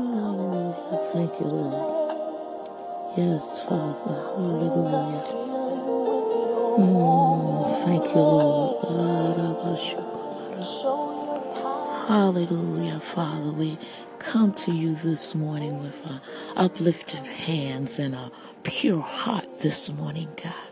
Hallelujah. Thank you, Lord. Yes, Father. Hallelujah. Mm, thank you, Lord. Hallelujah, Father. We come to you this morning with uh, uplifted hands and a pure heart this morning, God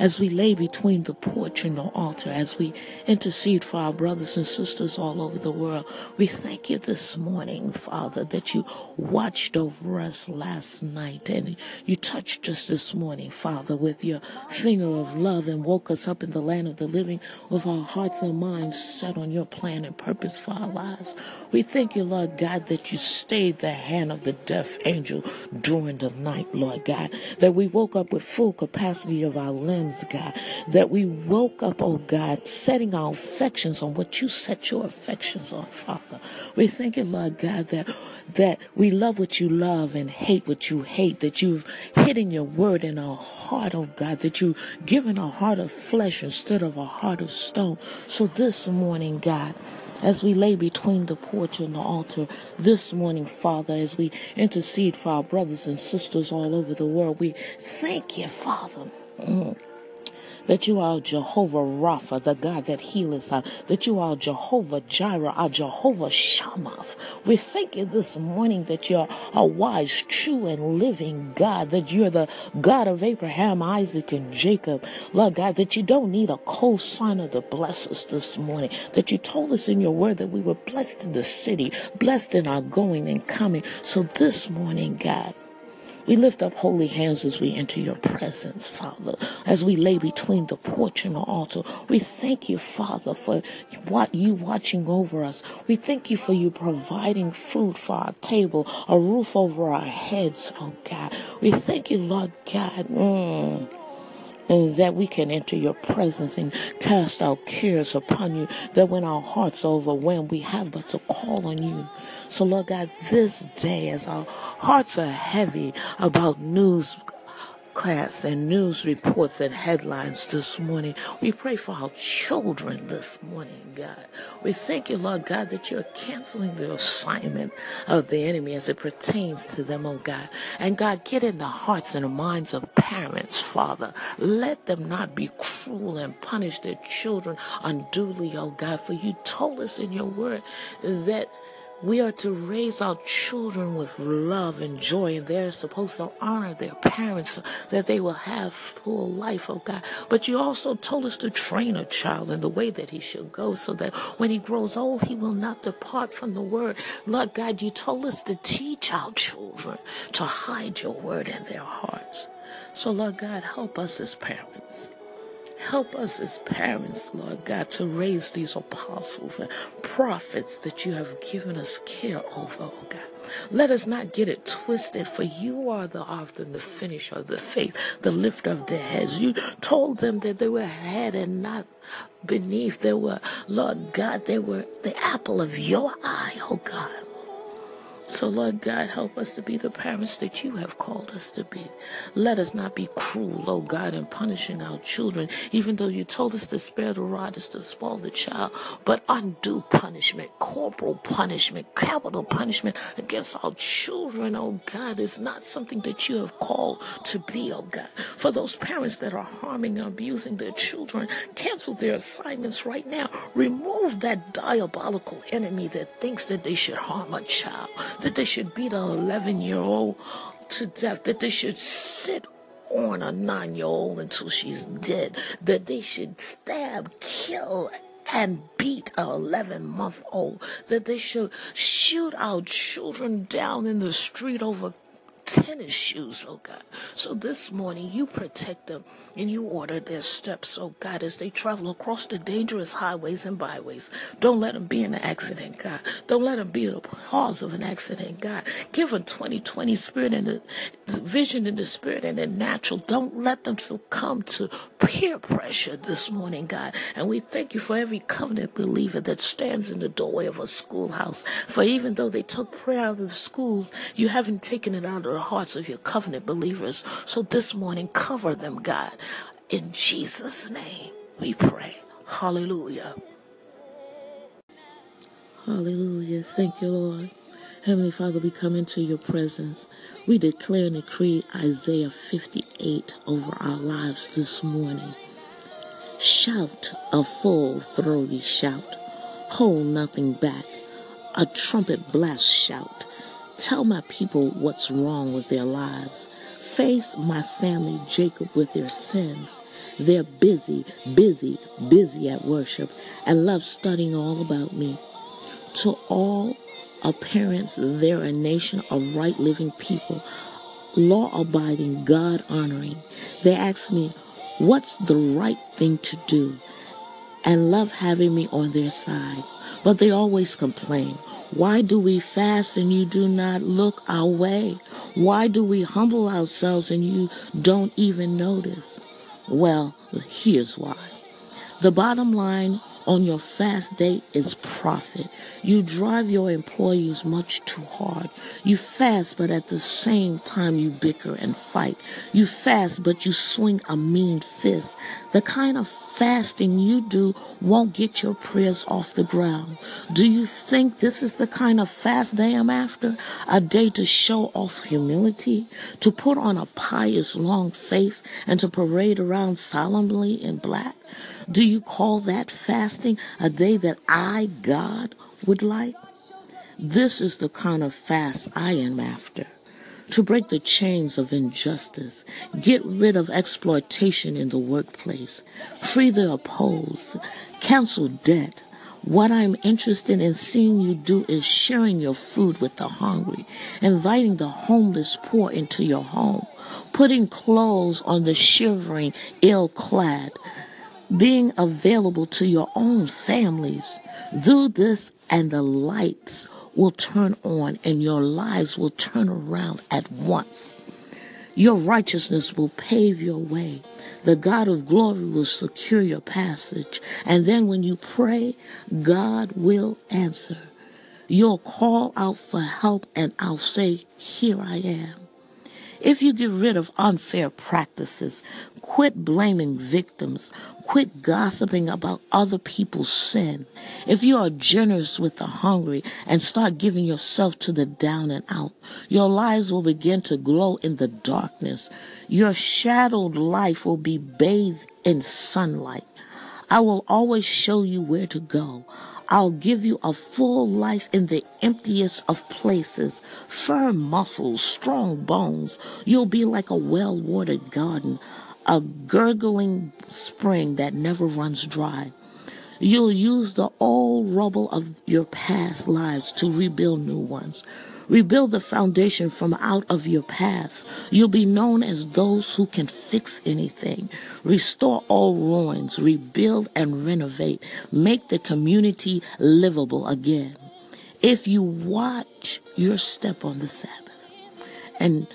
as we lay between the porch and the altar, as we intercede for our brothers and sisters all over the world. We thank you this morning, Father, that you watched over us last night and you touched us this morning, Father, with your finger of love and woke us up in the land of the living with our hearts and minds set on your plan and purpose for our lives. We thank you, Lord God, that you stayed the hand of the deaf angel during the night, Lord God, that we woke up with full capacity of our limbs God, that we woke up, oh God, setting our affections on what you set your affections on, Father. We thank you, Lord God, that that we love what you love and hate what you hate, that you've hidden your word in our heart, oh God, that you've given a heart of flesh instead of a heart of stone. So this morning, God, as we lay between the porch and the altar this morning, Father, as we intercede for our brothers and sisters all over the world, we thank you, Father. Mm that you are Jehovah Rapha, the God that healeth us, that you are Jehovah Jireh, our Jehovah Shammah. We thank you this morning that you're a wise, true, and living God, that you're the God of Abraham, Isaac, and Jacob. Lord God, that you don't need a co-signer to bless us this morning, that you told us in your word that we were blessed in the city, blessed in our going and coming. So this morning, God, we lift up holy hands as we enter your presence, Father, as we lay between the porch and the altar. We thank you, Father, for what you watching over us. We thank you for you providing food for our table, a roof over our heads, oh God. We thank you, Lord God. Mm and that we can enter your presence and cast our cares upon you, that when our hearts are overwhelmed, we have but to call on you. So, Lord God, this day, as our hearts are heavy about news Class and news reports and headlines this morning. We pray for our children this morning, God. We thank you, Lord God, that you're canceling the assignment of the enemy as it pertains to them, oh God. And God, get in the hearts and the minds of parents, Father. Let them not be cruel and punish their children unduly, oh God, for you told us in your word that we are to raise our children with love and joy, and they're supposed to honor their parents so that they will have full life, oh God. But you also told us to train a child in the way that he should go so that when he grows old, he will not depart from the word. Lord God, you told us to teach our children to hide your word in their hearts. So, Lord God, help us as parents. Help us as parents, Lord God, to raise these apostles and prophets that you have given us care over, oh God. Let us not get it twisted, for you are the and the finisher of the faith, the lifter of their heads. You told them that they were head and not beneath. They were, Lord God, they were the apple of your eye, oh God. So, Lord God, help us to be the parents that you have called us to be. Let us not be cruel, oh God, in punishing our children, even though you told us to spare the rod is to spoil the child. But undue punishment, corporal punishment, capital punishment against our children, oh God, is not something that you have called to be, oh God. For those parents that are harming and abusing their children, cancel their assignments right now. Remove that diabolical enemy that thinks that they should harm a child that they should beat an 11 year old to death, that they should sit on a nine year old until she's dead, that they should stab, kill, and beat an 11 month old, that they should shoot our children down in the street over tennis shoes, oh God. So this morning you protect them and you order their steps, oh God, as they travel across the dangerous highways and byways. Don't let them be in an accident, God. Don't let them be the cause of an accident, God. Give them 2020 spirit and the vision in the spirit and the natural. Don't let them succumb to peer pressure this morning, God. And we thank you for every covenant believer that stands in the doorway of a schoolhouse. For even though they took prayer out of the schools, you haven't taken it out of hearts of your covenant believers. So this morning, cover them, God. In Jesus' name, we pray. Hallelujah. Hallelujah. Thank you, Lord. Heavenly Father, we come into your presence. We declare and decree Isaiah 58 over our lives this morning. Shout a full throaty shout. Hold nothing back. A trumpet blast shout. Tell my people what's wrong with their lives. Face my family, Jacob, with their sins. They're busy, busy, busy at worship and love studying all about me. To all appearance, they're a nation of right living people, law abiding, God honoring. They ask me, What's the right thing to do? And love having me on their side. But they always complain. Why do we fast and you do not look our way? Why do we humble ourselves and you don't even notice? Well, here's why. The bottom line on your fast day is profit. You drive your employees much too hard. You fast, but at the same time you bicker and fight. You fast, but you swing a mean fist. The kind of fasting you do won't get your prayers off the ground. Do you think this is the kind of fast day I'm after? A day to show off humility, to put on a pious long face, and to parade around solemnly in black? Do you call that fasting a day that I, God, would like? This is the kind of fast I am after. To break the chains of injustice, get rid of exploitation in the workplace, free the opposed, cancel debt. What I'm interested in seeing you do is sharing your food with the hungry, inviting the homeless poor into your home, putting clothes on the shivering, ill clad, being available to your own families. Do this and the lights will turn on and your lives will turn around at once. Your righteousness will pave your way. The God of glory will secure your passage. And then when you pray, God will answer. You'll call out for help and I'll say, here I am. If you get rid of unfair practices, quit blaming victims, quit gossiping about other people's sin, if you are generous with the hungry and start giving yourself to the down and out, your lives will begin to glow in the darkness. Your shadowed life will be bathed in sunlight. I will always show you where to go. I'll give you a full life in the emptiest of places, firm muscles, strong bones. You'll be like a well watered garden, a gurgling spring that never runs dry. You'll use the old rubble of your past lives to rebuild new ones. Rebuild the foundation from out of your past. You'll be known as those who can fix anything. Restore all ruins, rebuild and renovate. Make the community livable again. If you watch your step on the Sabbath and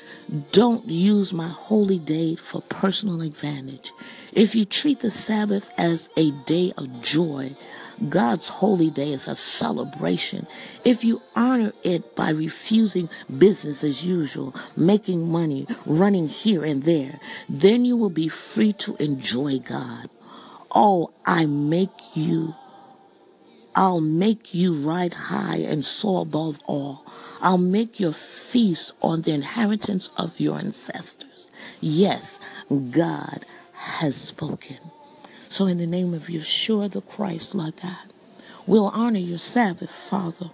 don't use my holy day for personal advantage, if you treat the Sabbath as a day of joy, God's holy day is a celebration. If you honor it by refusing business as usual, making money, running here and there, then you will be free to enjoy God. Oh, I make you, I'll make you ride high and soar above all. I'll make your feast on the inheritance of your ancestors. Yes, God has spoken. So, in the name of Yeshua the Christ, Lord God, we'll honor your Sabbath, Father.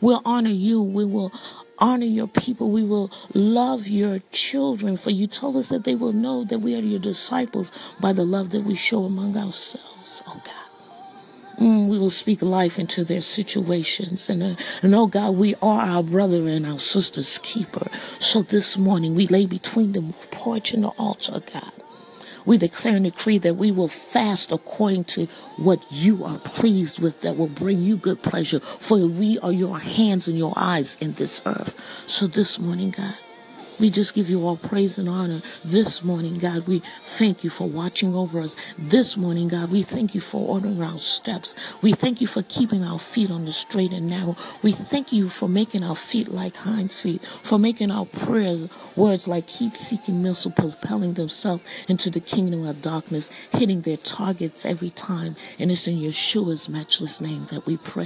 We'll honor you. We will honor your people. We will love your children. For you told us that they will know that we are your disciples by the love that we show among ourselves, oh God. Mm, we will speak life into their situations. And, uh, and oh God, we are our brother and our sister's keeper. So this morning we lay between the porch and the altar, God. We declare and decree that we will fast according to what you are pleased with, that will bring you good pleasure, for we are your hands and your eyes in this earth. So this morning, God, we just give you all praise and honor this morning, God. We thank you for watching over us this morning, God. We thank you for ordering our steps. We thank you for keeping our feet on the straight and narrow. We thank you for making our feet like hinds feet, for making our prayers words like heat seeking missiles propelling themselves into the kingdom of darkness, hitting their targets every time. And it's in Yeshua's matchless name that we pray.